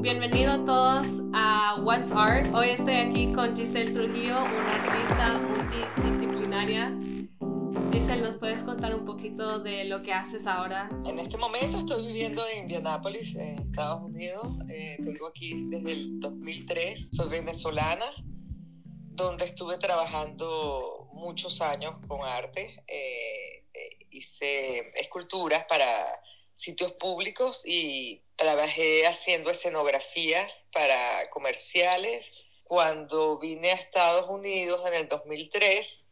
Bienvenidos todos a What's Art. Hoy estoy aquí con Giselle Trujillo, una artista multidisciplinaria. Giselle, ¿nos puedes contar un poquito de lo que haces ahora? En este momento estoy viviendo en Indianápolis, en Estados Unidos. Eh, tengo aquí desde el 2003. Soy venezolana, donde estuve trabajando muchos años con arte. Eh, eh, hice esculturas para sitios públicos y trabajé haciendo escenografías para comerciales. Cuando vine a Estados Unidos en el 2003,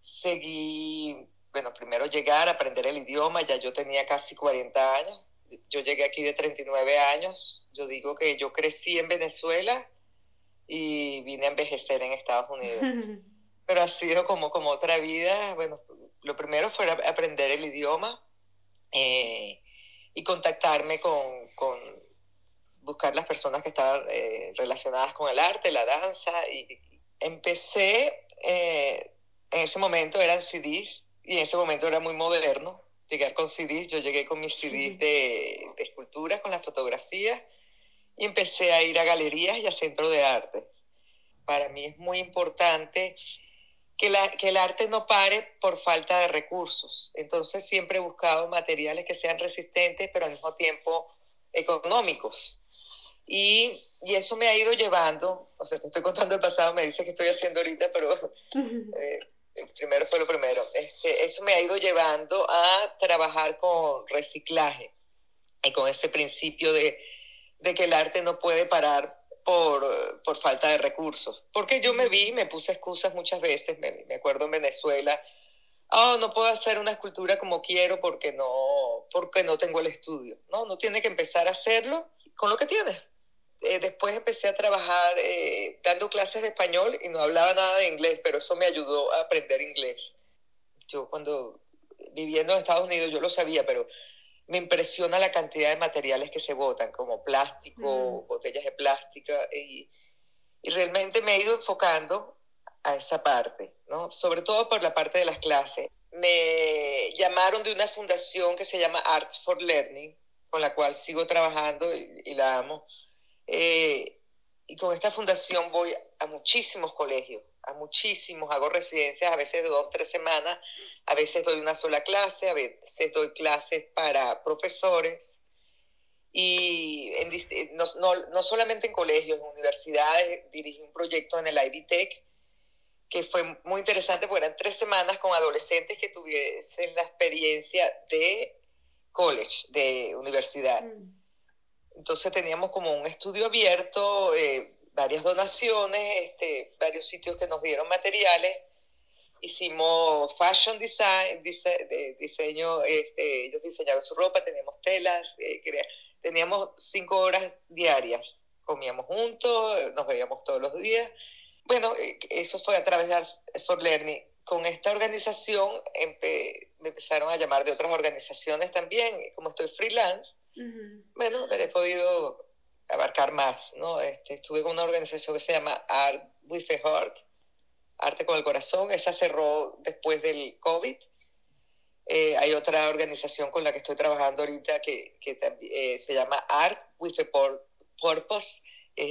seguí, bueno, primero llegar aprender el idioma, ya yo tenía casi 40 años. Yo llegué aquí de 39 años. Yo digo que yo crecí en Venezuela y vine a envejecer en Estados Unidos. Pero ha sido como, como otra vida. Bueno, lo primero fue aprender el idioma. Eh, y contactarme con, con buscar las personas que estaban eh, relacionadas con el arte, la danza. Y empecé, eh, en ese momento eran CDs y en ese momento era muy moderno llegar con CDs. Yo llegué con mis CDs de, de escultura, con la fotografía y empecé a ir a galerías y a centros de arte. Para mí es muy importante que, la, que el arte no pare por falta de recursos. Entonces siempre he buscado materiales que sean resistentes, pero al mismo tiempo económicos. Y, y, eso me ha ido llevando, o sea, te estoy contando el pasado, me dice que estoy haciendo ahorita, pero eh, primero fue lo primero. Este, eso me ha ido llevando a trabajar con reciclaje y con ese principio de, de que el arte no puede parar por, por, falta de recursos. Porque yo me vi, me puse excusas muchas veces, me, me acuerdo en Venezuela, oh, no puedo hacer una escultura como quiero porque no, porque no tengo el estudio. No, no tiene que empezar a hacerlo con lo que tiene. Eh, después empecé a trabajar eh, dando clases de español y no hablaba nada de inglés, pero eso me ayudó a aprender inglés. Yo cuando viviendo en Estados Unidos, yo lo sabía, pero me impresiona la cantidad de materiales que se botan, como plástico, mm. botellas de plástico, y, y, realmente me he ido enfocando a esa parte, sobre todo por la parte de las clases. Me llamaron de una fundación que se llama Arts for Learning, con la cual sigo trabajando y, la amo. Eh, y con esta fundación voy a muchísimos colegios, a muchísimos, hago residencias a veces de dos, tres semanas, a veces doy una sola clase, a veces doy clases para profesores y no, no, no, solamente en colegios, en universidades, dirigí un proyecto en el Ivy Tech que fue muy interesante porque eran tres semanas con adolescentes que tuviesen la experiencia de college, de universidad. Mm. Entonces teníamos como un estudio abierto, eh, varias donaciones, este, varios sitios que nos dieron materiales. Hicimos fashion design, diseño, este, ellos diseñaron su ropa, teníamos telas, eh, teníamos cinco horas diarias. Comíamos juntos, nos veíamos todos los días. Bueno, eh, eso fue a través de For Learning. Con esta organización me empezaron a llamar de otras organizaciones también, como estoy freelance. Bueno, le he podido abarcar más, ¿no? Este, estuve con una organización que se llama Art with a Heart, Arte con el Corazón, esa cerró después del COVID. Eh, hay otra organización con la que estoy trabajando ahorita que, que eh, se llama Art with a Purpose,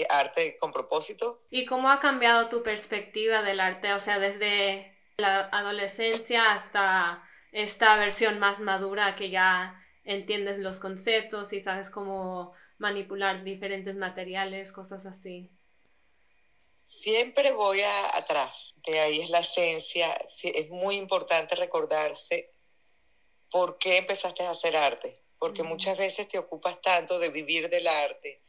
arte con propósito. ¿Y cómo ha cambiado tu perspectiva del arte? O sea, desde la adolescencia hasta esta versión más madura que ya entiendes los conceptos y sabes cómo manipular diferentes materiales, cosas así? Siempre voy a, atrás, que ahí es la esencia. es muy importante recordarse por qué empezaste a hacer arte, porque muchas veces te ocupas tanto de vivir del arte,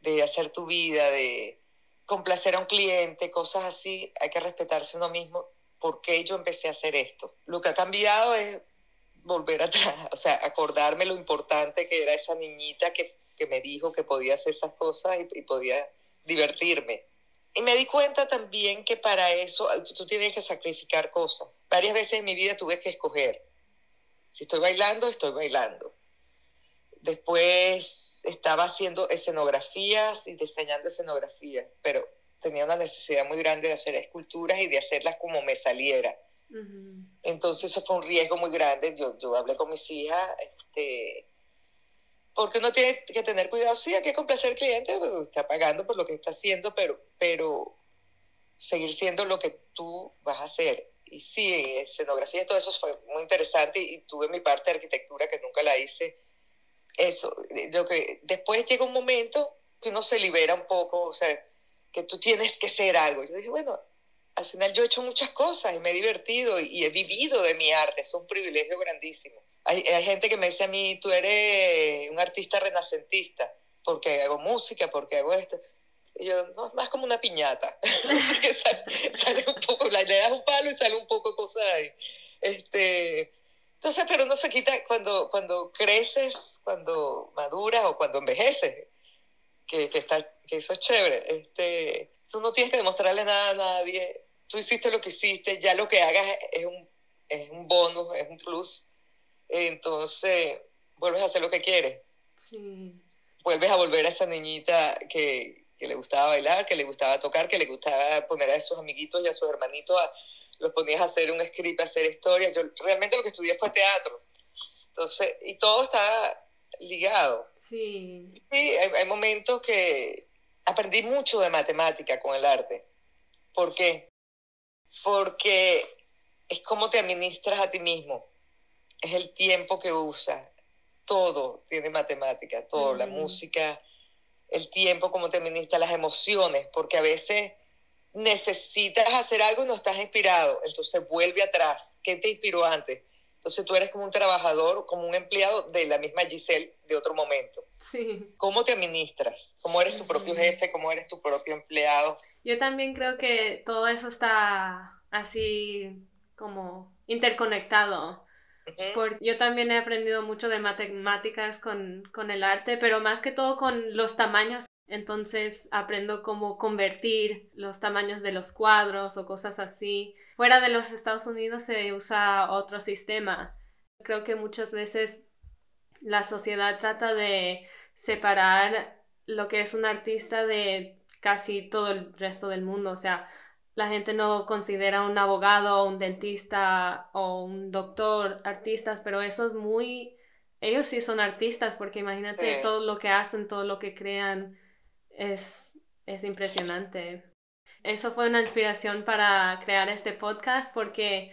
de hacer tu vida, de complacer a un cliente, cosas así. Hay que respetarse uno mismo. ¿Por qué yo empecé a hacer esto? Lo que ha cambiado es volver atrás, o sea, acordarme lo importante que era esa niñita que que me dijo que podía hacer esas cosas y, podía divertirme. Y me di cuenta también que para eso tú, tienes que sacrificar cosas. Varias veces en mi vida tuve que escoger. Si estoy bailando, estoy bailando. Después estaba haciendo escenografías y diseñando escenografías, pero tenía una necesidad muy grande de hacer esculturas y de hacerlas como me saliera. Entonces eso fue un riesgo muy grande. Yo, yo hablé con mis hijas, este, porque uno tiene que tener cuidado, sí, hay que complacer al cliente, pues, está pagando por lo que está haciendo, pero, pero seguir siendo lo que tú vas a hacer. Y sí, escenografía y todo eso fue muy interesante y tuve mi parte de arquitectura que nunca la hice. Eso, lo que después llega un momento que uno se libera un poco, o sea, que tú tienes que ser algo. Yo dije, bueno, al final yo he hecho muchas cosas y me he divertido y, he vivido de mi arte, es un privilegio grandísimo. Hay, hay, gente que me dice a mí, tú eres un artista renacentista, porque hago música, porque hago esto. Y yo, no, es más como una piñata. sale, sale, un poco, le das un palo y sale un poco cosas ahí. Este, entonces, pero no se quita cuando, cuando creces, cuando maduras o cuando envejeces, que, que, está, que eso es chévere. Este, tú no tienes que demostrarle nada a nadie. Tú hiciste lo que hiciste, ya lo que hagas es un, es un bonus, es un plus entonces vuelves a hacer lo que quieres. Sí. Vuelves a volver a esa niñita que, que, le gustaba bailar, que le gustaba tocar, que le gustaba poner a sus amiguitos y a sus hermanitos, a, los ponías a hacer un script, a hacer historias. Yo realmente lo que estudié fue teatro. Entonces, y todo está ligado. Sí. Sí, hay, hay momentos que aprendí mucho de matemática con el arte. ¿Por qué? Porque es como te administras a ti mismo es el tiempo que usa. Todo tiene matemática, todo, la música, el tiempo, como te administra las emociones, porque a veces necesitas hacer algo y no estás inspirado, entonces vuelve atrás. ¿Qué te inspiró antes? Entonces tú eres como un trabajador, como un empleado de la misma Giselle de otro momento. Sí. ¿Cómo te administras? ¿Cómo eres tu propio jefe? ¿Cómo eres tu propio empleado? Yo también creo que todo eso está así como interconectado yo también he aprendido mucho de matemáticas con, con el arte, pero más que todo con los tamaños. Entonces aprendo cómo convertir los tamaños de los cuadros o cosas así. Fuera de los Estados Unidos se usa otro sistema. Creo que muchas veces la sociedad trata de separar lo que es un artista de casi todo el resto del mundo. O sea, la gente no considera un abogado, un dentista o un doctor artistas, pero eso es muy, ellos sí son artistas porque imagínate todo lo que hacen, todo lo que crean, es, es impresionante. Eso fue una inspiración para crear este podcast porque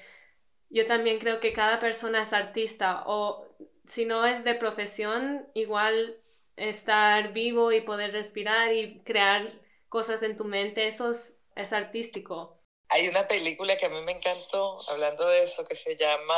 yo también creo que cada persona es artista o si no es de profesión, igual estar vivo y poder respirar y crear cosas en tu mente, eso es es artístico. Hay una película que a mí me encantó, hablando de eso, que se llama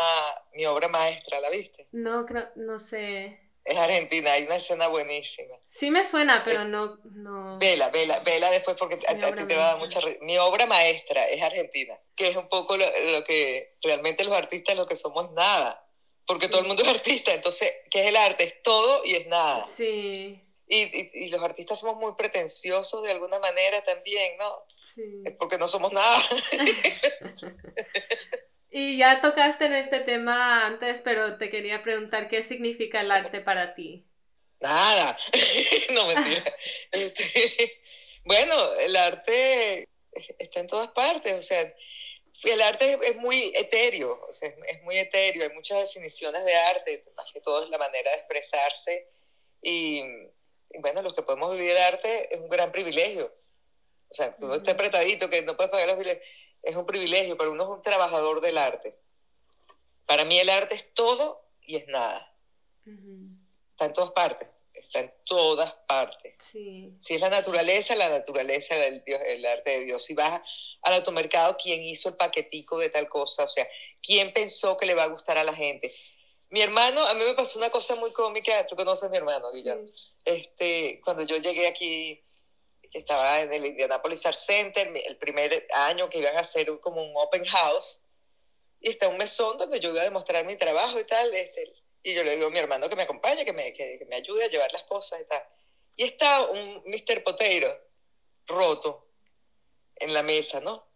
Mi obra maestra, ¿la viste? No, creo, no sé. Es argentina, hay una escena buenísima. Sí me suena, pero no, no... Vela, vela, vela después porque a, ti te va a dar mucha... Mi obra maestra es argentina, que es un poco lo, que realmente los artistas lo que somos nada, porque todo el mundo es artista, entonces, ¿qué es el arte? Es todo y es nada. Sí. Y, y, los artistas somos muy pretenciosos de alguna manera también, ¿no? Sí. Es porque no somos nada. y ya tocaste en este tema antes, pero te quería preguntar qué significa el arte para ti. Nada, no mentira. Este, bueno, el arte está en todas partes, o sea, el arte es, muy etéreo, o sea, es muy etéreo, hay muchas definiciones de arte, más que todo es la manera de expresarse y bueno, los que podemos vivir el arte es un gran privilegio. O sea, uno está apretadito, que no puedes pagar los biles, es un privilegio, pero uno es un trabajador del arte. Para mí el arte es todo y es nada. Está en todas partes, está en todas partes. Si es la naturaleza, la naturaleza, el, Dios, el arte de Dios. Si vas al automercado, ¿quién hizo el paquetico de tal cosa? O sea, ¿quién pensó que le va a gustar a la gente? Mi hermano, a mí me pasó una cosa muy cómica, tú conoces a mi hermano, Guillermo. Este, cuando yo llegué aquí, estaba en el Indianapolis Art Center, el primer año que iban a hacer como un open house, y está un mesón donde yo iba a demostrar mi trabajo y tal, este, y yo le digo a mi hermano que me acompañe, que me, que, me ayude a llevar las cosas y tal. Y está un Mr. Potato roto en la mesa, ¿no?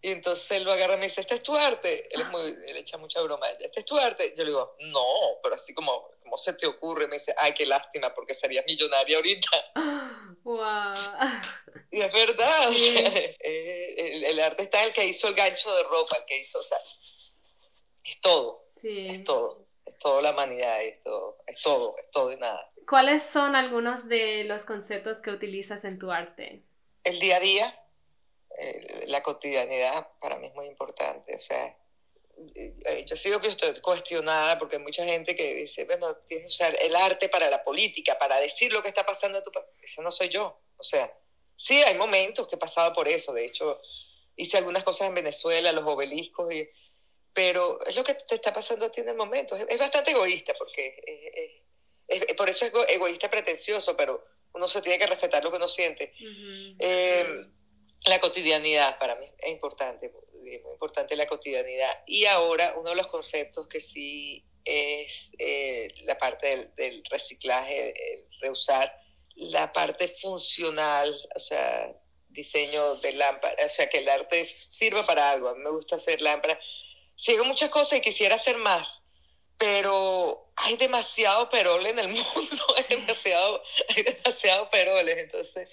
Y entonces él lo agarra y me dice, ¿este es tu arte? Él, es muy, él echa mucha broma. ¿Este es tu arte? Yo le digo, no, pero así como, ¿cómo se te ocurre? Me dice, ay, qué lástima, porque serías millonaria ahorita. ¡Wow! Y es verdad, o sea, eh, el, arte está en el que hizo el gancho de ropa, el que hizo, o sea, es todo. Sí. Es todo. Es toda la humanidad, es todo, es todo, es todo y nada. ¿Cuáles son algunos de los conceptos que utilizas en tu arte? El día a día, la cotidianidad para mí es muy importante. O sea, eh, yo sigo que estoy cuestionada porque hay mucha gente que dice, bueno, tienes que usar el arte para la política, para decir lo que está pasando en tu país. Ese no soy yo. O sea, sí hay momentos que he pasado por eso. De hecho, hice algunas cosas en Venezuela, los obeliscos, y, pero es lo que te está pasando a ti en el momento. Es, bastante egoísta porque por eso es egoísta pretencioso, pero uno se tiene que respetar lo que uno siente. Eh, la cotidianidad para mí es importante es muy importante la cotidianidad. Y ahora uno de los conceptos que sí es eh, la parte del, reciclaje, el reusar, la parte funcional, o sea, diseño de lámpara, o sea, que el arte sirva para algo. A mí me gusta hacer lámparas. Sigo muchas cosas y quisiera hacer más, pero hay demasiado perole en el mundo, hay demasiado, hay demasiado peroles. Entonces,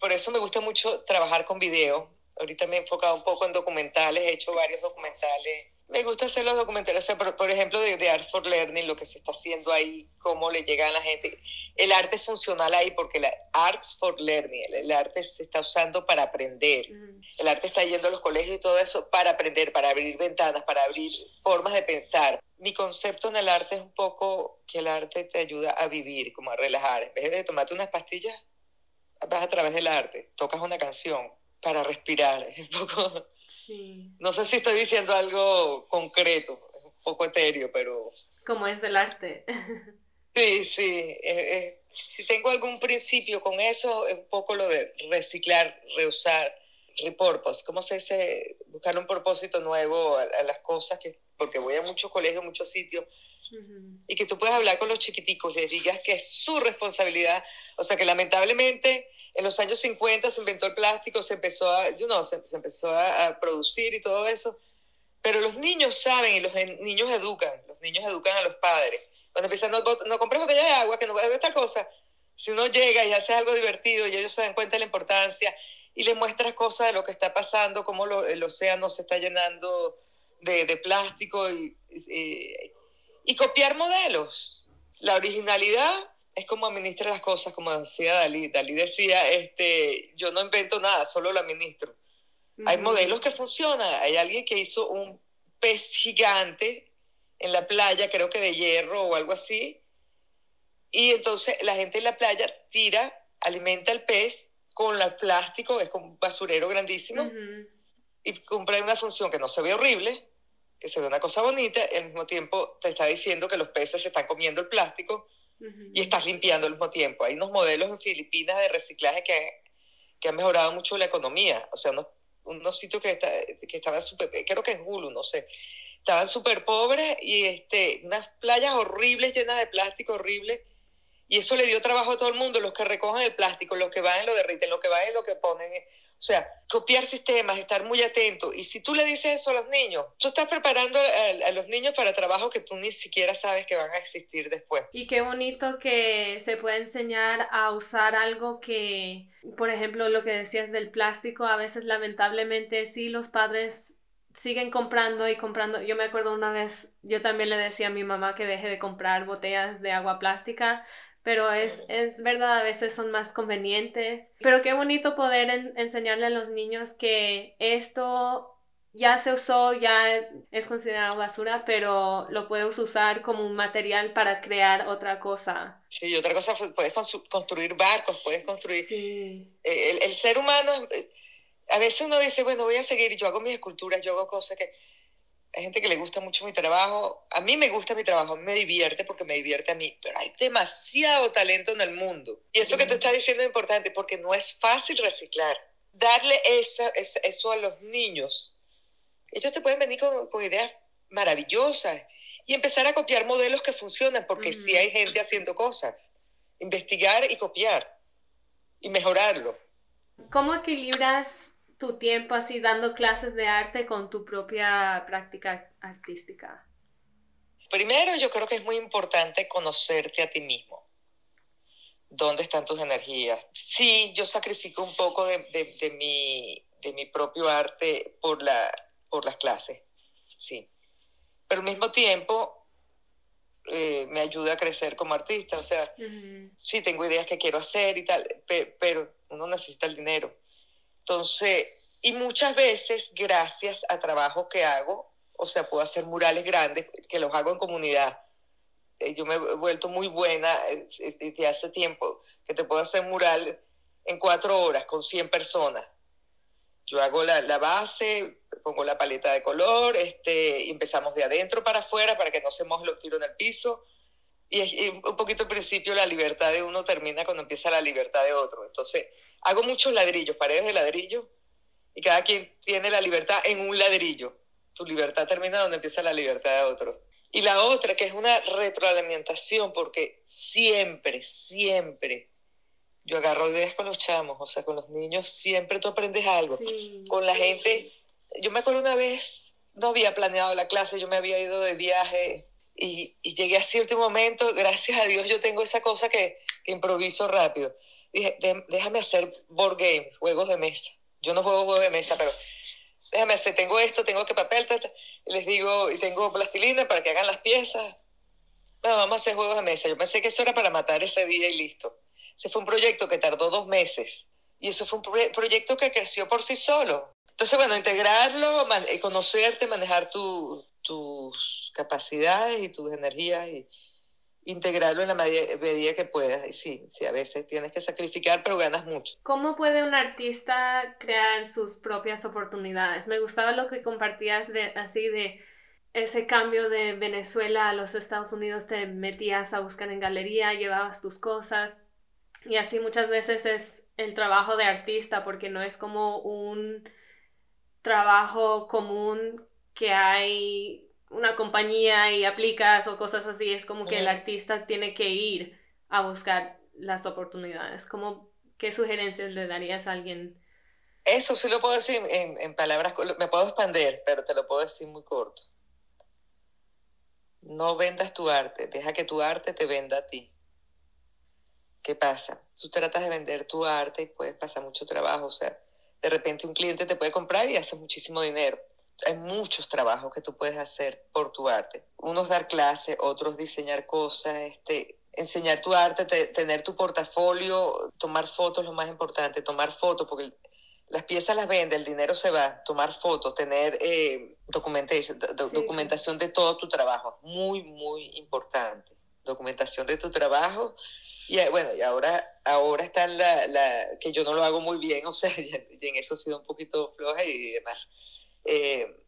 por eso me gusta mucho trabajar con video Ahorita me he enfocado un poco en documentales, he hecho varios documentales. Me gusta hacer los documentales, por, ejemplo, de, Art for Learning, lo que se está haciendo ahí, cómo le llega a la gente. El arte es funcional ahí porque la Arts for Learning, el, arte se está usando para aprender. El arte está yendo a los colegios y todo eso para aprender, para abrir ventanas, para abrir formas de pensar. Mi concepto en el arte es un poco que el arte te ayuda a vivir, como a relajar. En vez de tomarte unas pastillas, vas a través del arte, tocas una canción, para respirar. Es un poco... No sé si estoy diciendo algo concreto, es un poco etéreo, pero... Como es el arte. sí, sí. si tengo algún principio con eso, es un poco lo de reciclar, reusar, repurpose. ¿Cómo se dice? Buscar un propósito nuevo a, las cosas, que, porque voy a muchos colegios, muchos sitios, y que tú puedas hablar con los chiquiticos, les digas que es su responsabilidad. O sea, que lamentablemente en los años 50 se inventó el plástico, se empezó a, you know, se, empezó a, producir y todo eso, pero los niños saben y los niños educan, los niños educan a los padres. Cuando empiezan, no, no compres botella de agua, que no a esta cosa. Si uno llega y hace algo divertido y ellos se dan cuenta de la importancia y le muestras cosas de lo que está pasando, cómo el océano se está llenando de, de plástico y, y, y copiar modelos. La originalidad es como administra las cosas, como decía Dalí. Dalí decía, este, yo no invento nada, solo lo administro. Hay modelos que funcionan. Hay alguien que hizo un pez gigante en la playa, creo que de hierro o algo así. Y entonces la gente en la playa tira, alimenta el pez con el plástico, es como un basurero grandísimo, y cumple una función que no se ve horrible, que se ve una cosa bonita, al mismo tiempo te está diciendo que los peces se están comiendo el plástico y estás limpiando al mismo tiempo. Hay unos modelos en Filipinas de reciclaje que, que han mejorado mucho la economía. O sea, unos, unos sitios que, está, que estaban súper, creo que en Hulu, no sé, estaban súper pobres y este, unas playas horribles llenas de plástico horrible. Y eso le dio trabajo a todo el mundo, los que recogen el plástico, los que van lo derriten, los que van lo que ponen. O sea, copiar sistemas, estar muy atento. Y si tú le dices eso a los niños, tú estás preparando a, los niños para trabajos que tú ni siquiera sabes que van a existir después. Y qué bonito que se puede enseñar a usar algo que, por ejemplo, lo que decías del plástico, a veces lamentablemente sí los padres siguen comprando y comprando. Yo me acuerdo una vez, yo también le decía a mi mamá que deje de comprar botellas de agua plástica pero es, es verdad, a veces son más convenientes. Pero qué bonito poder enseñarle a los niños que esto ya se usó, ya es considerado basura, pero lo puedes usar como un material para crear otra cosa. Sí, y otra cosa, puedes construir barcos, puedes construir... Sí. Eh, el, el ser humano, eh, a veces uno dice, bueno, voy a seguir, yo hago mis esculturas, yo hago cosas que hay gente que le gusta mucho mi trabajo. A mí me gusta mi trabajo, me divierte porque me divierte a mí, pero hay demasiado talento en el mundo. Y eso que te está diciendo es importante porque no es fácil reciclar. Darle eso, eso a los niños. Ellos te pueden venir con, con, ideas maravillosas y empezar a copiar modelos que funcionan porque sí hay gente haciendo cosas. Investigar y copiar y mejorarlo. ¿Cómo equilibras tu tiempo así dando clases de arte con tu propia práctica artística? Primero, yo creo que es muy importante conocerte a ti mismo. ¿Dónde están tus energías? Sí, yo sacrifico un poco de, de, mi, de mi propio arte por, la, por las clases, sí. Pero al mismo tiempo, eh, me ayuda a crecer como artista. O sea, sí tengo ideas que quiero hacer y tal, pero uno necesita el dinero. Entonces, y muchas veces, gracias a trabajo que hago, o sea, puedo hacer murales grandes que los hago en comunidad. Eh, yo me he vuelto muy buena desde hace tiempo que te puedo hacer mural en cuatro horas con 100 personas. Yo hago la, la base, pongo la paleta de color, este, empezamos de adentro para afuera para que no se moje los tiros en el piso. Y, un poquito al principio la libertad de uno termina cuando empieza la libertad de otro. Entonces, hago muchos ladrillos, paredes de ladrillo, y cada quien tiene la libertad en un ladrillo. Tu libertad termina donde empieza la libertad de otro. Y la otra, que es una retroalimentación, porque siempre, siempre yo agarro ideas con los chamos, o sea, con los niños, siempre tú aprendes algo. Con la gente, yo me acuerdo una vez, no había planeado la clase, yo me había ido de viaje y, llegué a cierto momento, gracias a Dios yo tengo esa cosa que, improviso rápido. Dije, déjame hacer board game, juegos de mesa. Yo no juego juegos de mesa, pero déjame hacer, tengo esto, tengo que papel, les digo, y tengo plastilina para que hagan las piezas. Bueno, vamos a hacer juegos de mesa. Yo pensé que eso era para matar ese día y listo. Ese fue un proyecto que tardó dos meses y eso fue un proyecto que creció por sí solo. Entonces, bueno, integrarlo, eh, conocerte, manejar tus capacidades y tus energías y integrarlo en la medida que puedas. Y sí, sí, a veces tienes que sacrificar, pero ganas mucho. ¿Cómo puede un artista crear sus propias oportunidades? Me gustaba lo que compartías de así de ese cambio de Venezuela a los Estados Unidos, te metías a buscar en galería, llevabas tus cosas. Y así muchas veces es el trabajo de artista, porque no es como un trabajo común que hay una compañía y aplicas o cosas así, es como que el artista tiene que ir a buscar las oportunidades. ¿Cómo, ¿Qué sugerencias le darías a alguien? Eso sí lo puedo decir en, en palabras, me puedo expandir, pero te lo puedo decir muy corto. No vendas tu arte, deja que tu arte te venda a ti. ¿Qué pasa? Tú tratas de vender tu arte y puedes pasar mucho trabajo, o sea, de repente un cliente te puede comprar y haces muchísimo dinero hay muchos trabajos que tú puedes hacer por tu arte. Unos dar clases, otros diseñar cosas, este, enseñar tu arte, tener tu portafolio, tomar fotos, lo más importante, tomar fotos, porque las piezas las vende, el dinero se va, tomar fotos, tener eh, documentación, documentación de todo tu trabajo, muy, muy importante. Documentación de tu trabajo. Y eh, bueno, y ahora, ahora está la, la, que yo no lo hago muy bien, o sea, y en eso he sido un poquito floja y demás eh,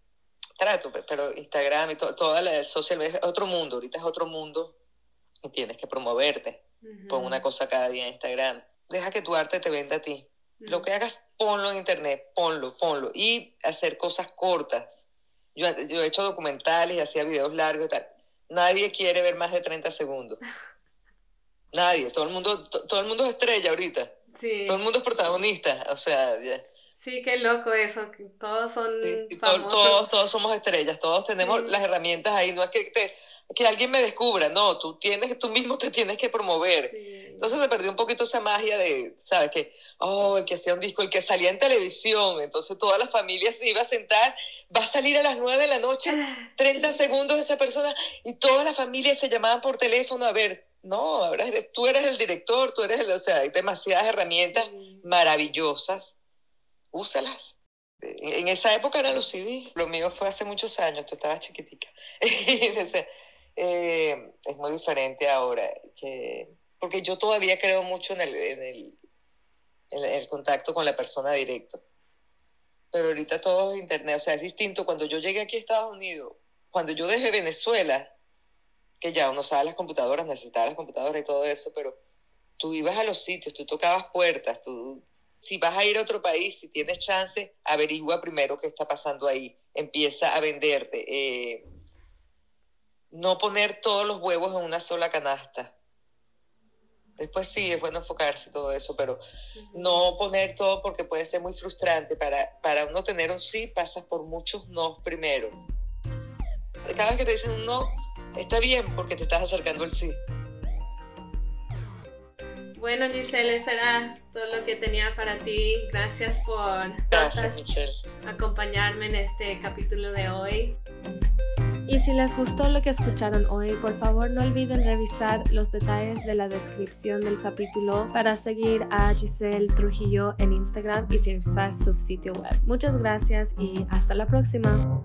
trato, pero Instagram y todo, toda la social media es otro mundo, ahorita es otro mundo y tienes que promoverte. Pon una cosa cada día en Instagram. Deja que tu arte te venda a ti. Lo que hagas, ponlo en internet, ponlo, ponlo. Y hacer cosas cortas. Yo, yo he hecho documentales y hacía videos largos y tal. Nadie quiere ver más de 30 segundos. Nadie. Todo el mundo, todo el mundo es estrella ahorita. Sí. Todo el mundo es protagonista. O sea, Sí, qué loco eso, todos son famosos. Todos, todos somos estrellas, todos tenemos las herramientas ahí, no es que, que alguien me descubra, no, tú tienes, tú mismo te tienes que promover. Entonces se perdió un poquito esa magia de, ¿sabes? Que, oh, el que hacía un disco, el que salía en televisión, entonces toda la familia se iba a sentar, va a salir a las 9 de la noche, 30 segundos de esa persona, y toda la familia se llamaban por teléfono a ver, no, ahora tú eres el director, tú eres el, o sea, hay demasiadas herramientas maravillosas úsalas. En esa época eran los CD. Lo mío fue hace muchos años, tú estabas chiquitica. Eh, es muy diferente ahora, que, porque yo todavía creo mucho en el, en el, en el contacto con la persona directo. Pero ahorita todo es internet, o sea, es distinto. Cuando yo llegué aquí a Estados Unidos, cuando yo dejé Venezuela, que ya uno sabe las computadoras, necesitaba las computadoras y todo eso, pero tú ibas a los sitios, tú tocabas puertas, tú si vas a ir a otro país, si tienes chance, averigua primero qué está pasando ahí. Empieza a venderte. Eh, no poner todos los huevos en una sola canasta. Después sí, es bueno enfocarse todo eso, pero no poner todo porque puede ser muy frustrante. Para, para uno tener un sí, pasas por muchos no primero. Cada vez que te dicen un no, está bien porque te estás acercando al sí. Bueno, Giselle, eso era todo lo que tenía para ti. Gracias por Gracias, acompañarme en este capítulo de hoy. Y si les gustó lo que escucharon hoy, por favor no olviden revisar los detalles de la descripción del capítulo para seguir a Giselle Trujillo en Instagram y revisar su sitio web. Muchas gracias y hasta la próxima.